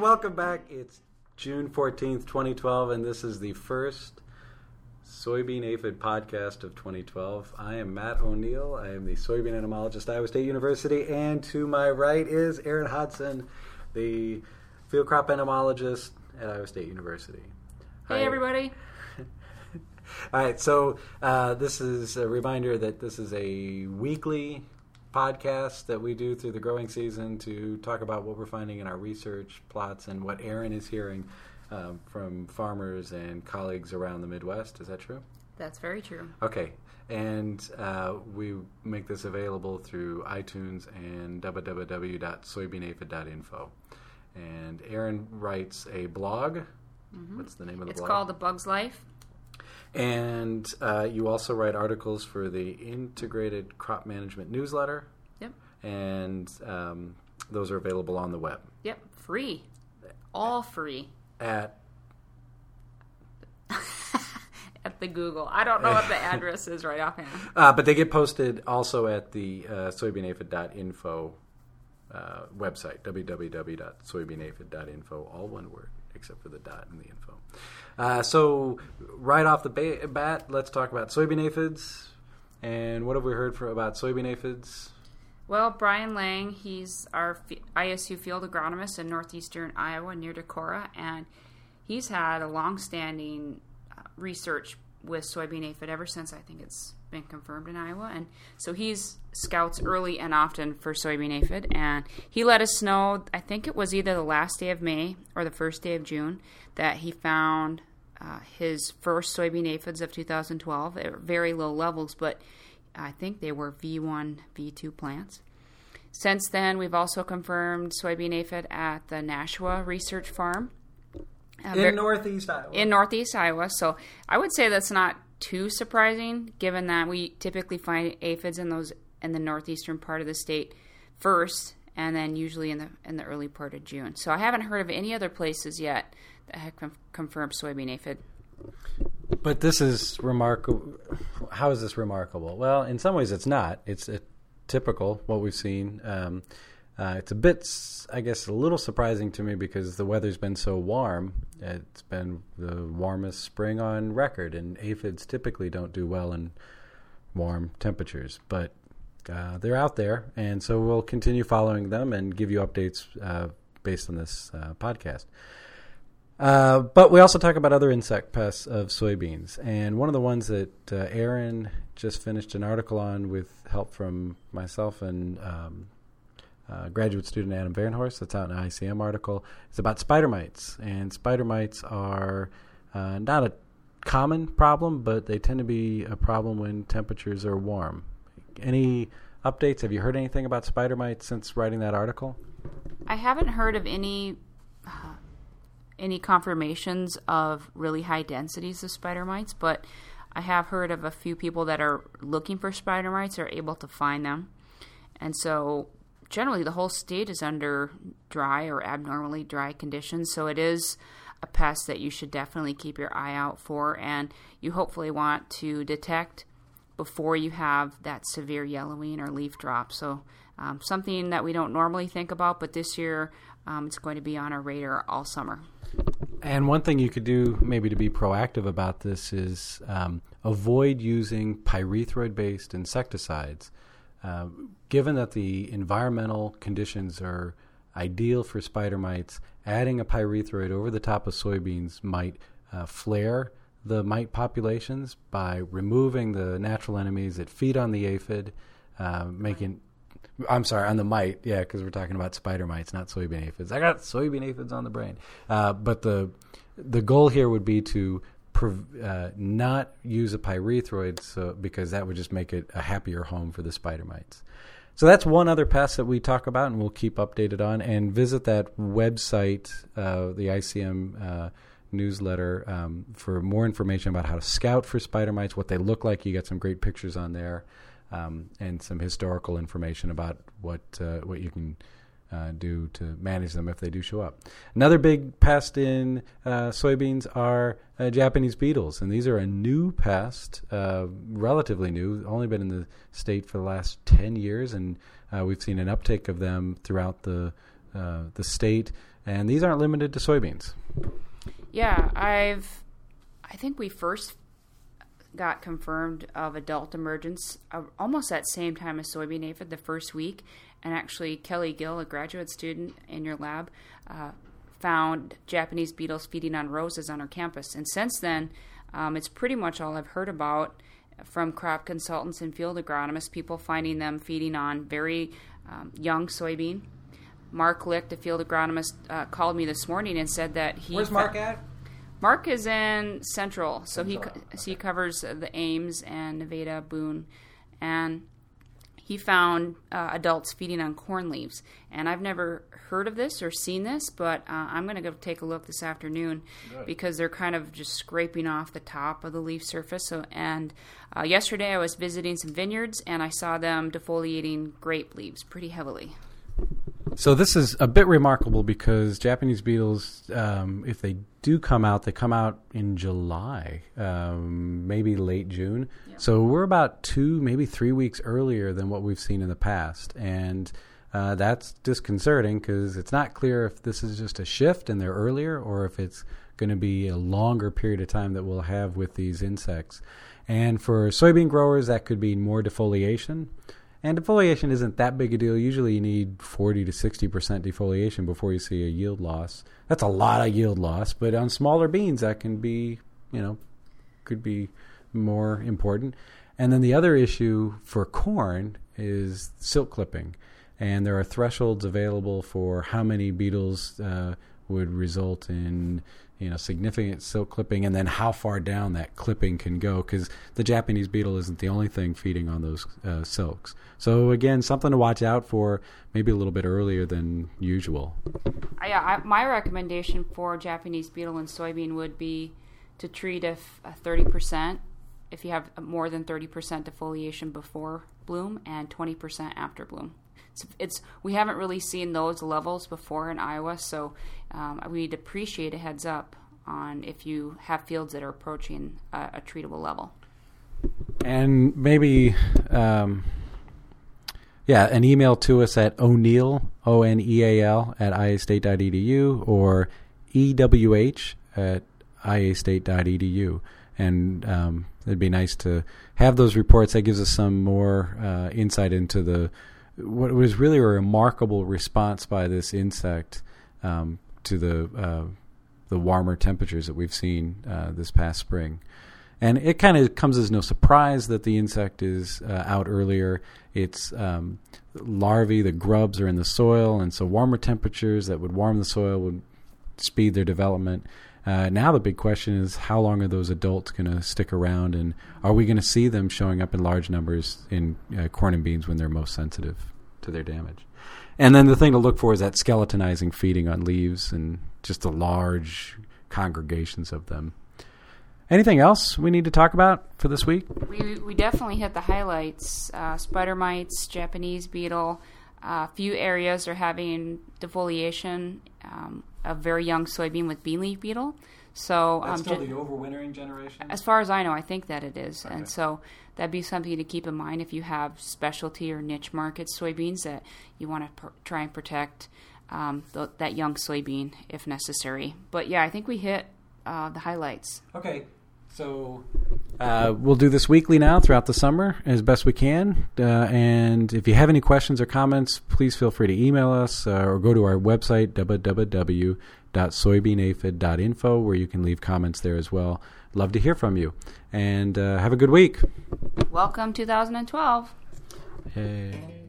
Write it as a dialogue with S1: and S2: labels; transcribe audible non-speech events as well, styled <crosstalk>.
S1: welcome back. It's June 14th, 2012, and this is the first soybean aphid podcast of 2012. I am Matt O'Neal. I am the soybean entomologist at Iowa State University, and to my right is Erin Hodgson, the field crop entomologist at Iowa State University.
S2: Hey, everybody. <laughs>
S1: All right, so uh, this is a reminder that this is a weekly podcast that we do through the growing season to talk about what we're finding in our research plots and what Erin is hearing um, from farmers and colleagues around the Midwest. Is that true?
S2: That's very true.
S1: Okay, and uh, we make this available through iTunes and www.soybeanaphid.info. And Erin writes a blog. What's the name of the
S2: It's
S1: blog?
S2: It's called The Bug's Life.
S1: And uh, you also write articles for the Integrated Crop Management newsletter,
S2: Yep.
S1: and um, those are available on the web
S2: Yep. Free. All free
S1: at <laughs>
S2: at the Google. I don't know what the <laughs> address is right offhand.
S1: uh, but they get posted also at the uh, soybeanaphid.info uh, website www.soybeanaphid.info all one word except for the dot and the info. Uh, so right off the ba- bat let's talk about soybean aphids. And what have we heard for, about soybean aphids?
S2: Well, Brian Lang, he's our ISU field agronomist in northeastern Iowa near Decorah, and he's had a long-standing uh, research with soybean aphid ever since I think it's been confirmed in Iowa. And so he's scouts early and often for soybean aphid, and he let us know. I think it was either the last day of May or the first day of June that he found uh, his first soybean aphids of 2012 at very low levels, but I think they were V1, V2 plants. Since then, we've also confirmed soybean aphid at the Nashua Research Farm uh,
S1: in northeast iowa
S2: in northeast Iowa. So I would say that's not too surprising, given that we typically find aphids in those in the northeastern part of the state first, and then usually in the in the early part of June. So I haven't heard of any other places yet that have com- confirmed soybean aphid.
S1: But this is remarkable. How is this remarkable? Well, in some ways, it's not. It's uh typical what we've seen. Um, uh, it's a bit, I guess, a little surprising to me because the weather's been so warm. It's been the warmest spring on record, and aphids typically don't do well in warm temperatures. But uh, they're out there, and so we'll continue following them and give you updates uh, based on this uh, podcast. Uh, but we also talk about other insect pests of soybeans, and one of the ones that uh, Erin just finished an article on with help from myself and um, uh, graduate student Adam Varenhorst. That's out in an ICM article. It's about spider mites, and spider mites are uh, not a common problem, but they tend to be a problem when temperatures are warm. Any updates? Have you heard anything about spider mites since writing that article?
S2: I haven't heard of any uh, any confirmations of really high densities of spider mites, but I have heard of a few people that are looking for spider mites are able to find them, and so generally the whole state is under dry or abnormally dry conditions. So it is a pest that you should definitely keep your eye out for, and you hopefully want to detect before you have that severe yellowing or leaf drop. So, um, something that we don't normally think about, but this year um, it's going to be on our radar all summer.
S1: And one thing you could do, maybe to be proactive about this, is um, avoid using pyrethroid based insecticides. Uh, given that the environmental conditions are ideal for spider mites, adding a pyrethroid over the top of soybeans might uh, flare the mite populations by removing the natural enemies that feed on the aphid, uh, making I'm sorry, on the mite, yeah, because we're talking about spider mites, not soybean aphids. I got soybean aphids on the brain, uh, but the the goal here would be to uh, not use a pyrethroid, so because that would just make it a happier home for the spider mites. So that's one other pest that we talk about, and we'll keep updated on. And visit that website, uh, the ICM uh, newsletter, um, for more information about how to scout for spider mites, what they look like. You got some great pictures on there um, and some historical information about what uh, what you can uh, do to manage them if they do show up. Another big pest in uh, soybeans are uh, Japanese beetles, and these are a new pest, uh, relatively new, only been in the state for the last ten years, and uh, we've seen an uptake of them throughout the the state, and these aren't limited to soybeans.
S2: Yeah, I've. I think we first got confirmed of adult emergence uh, almost at same time as soybean aphid the first week, and actually Kelly Gill, a graduate student in your lab, uh, found Japanese beetles feeding on roses on our campus. And since then, um, it's pretty much all I've heard about from crop consultants and field agronomists, people finding them feeding on very um, young soybean. Mark Licht, a field agronomist, uh, called me this morning and said that he.
S1: Where's Mark at?
S2: Mark is in Central, so he co- so he covers the Ames and Nevada, Boone, and he found uh, adults feeding on corn leaves. And I've never heard of this or seen this, but uh, I'm going to go take a look this afternoon
S1: Good.
S2: because they're kind of just scraping off the top of the leaf surface. So, and uh, yesterday I was visiting some vineyards and I saw them defoliating grape leaves pretty heavily.
S1: So this is a bit remarkable because Japanese beetles, um, if they do come out, they come out in July, um, maybe late June. So we're about two, maybe three weeks earlier than what we've seen in the past, and uh, that's disconcerting because it's not clear if this is just a shift and they're earlier, or if it's going to be a longer period of time that we'll have with these insects. And for soybean growers, that could be more defoliation. And defoliation isn't that big a deal. Usually you need 40 to 60% defoliation before you see a yield loss. That's a lot of yield loss, but on smaller beans that can be, you know, could be more important. And then the other issue for corn is silk clipping. And there are thresholds available for how many beetles uh, would result in you know significant silk clipping and then how far down that clipping can go because the japanese beetle isn't the only thing feeding on those uh, silks so again something to watch out for maybe a little bit earlier than usual
S2: I, I, my recommendation for Japanese beetle and soybean would be to treat if uh, thirty percent if you have more than thirty percent defoliation before bloom and twenty percent after bloom. It's, it's we haven't really seen those levels before in Iowa, so um, we'd appreciate a heads up on if you have fields that are approaching a, a treatable level.
S1: and maybe um, yeah an email to us at O'Neal, o-n-e-a-l at iastate.edu or ewh at iastate.edu and um, it'd be nice to have those reports that gives us some more uh, insight into the what was really a remarkable response by this insect um, to the uh, the warmer temperatures that we've seen uh, this past spring. And it kind of comes as no surprise that the insect is uh, out earlier. Its um, larvae, the grubs, are in the soil, and so warmer temperatures that would warm the soil would speed their development. Uh, now the big question is how long are those adults going to stick around, and are we going to see them showing up in large numbers in uh, corn and beans when they're most sensitive to their damage? And then the thing to look for is that skeletonizing feeding on leaves and just the large congregations of them. Anything else we need to talk about for this week?
S2: We, we definitely hit the highlights uh, spider mites, Japanese beetle. A few areas are having defoliation um, of very young soybean with bean leaf beetle. So, that's um, ju-
S1: overwintering generation.
S2: as far as I know, I think that it is.
S1: Okay.
S2: And so that'd be something to keep in mind if you have specialty or niche market soybeans that you want to pr- try and protect um, th- that young soybean if necessary. But yeah, I think we hit uh, the highlights.
S1: Okay, so uh, we'll do this weekly now throughout the summer as best we can. Uh, and if you have any questions or comments, please feel free to email us uh, or go to our website www.soybeanaphid.info where you can leave comments there as well. Love to hear from you. And uh, have a good week.
S2: Welcome 2012.
S1: Yay.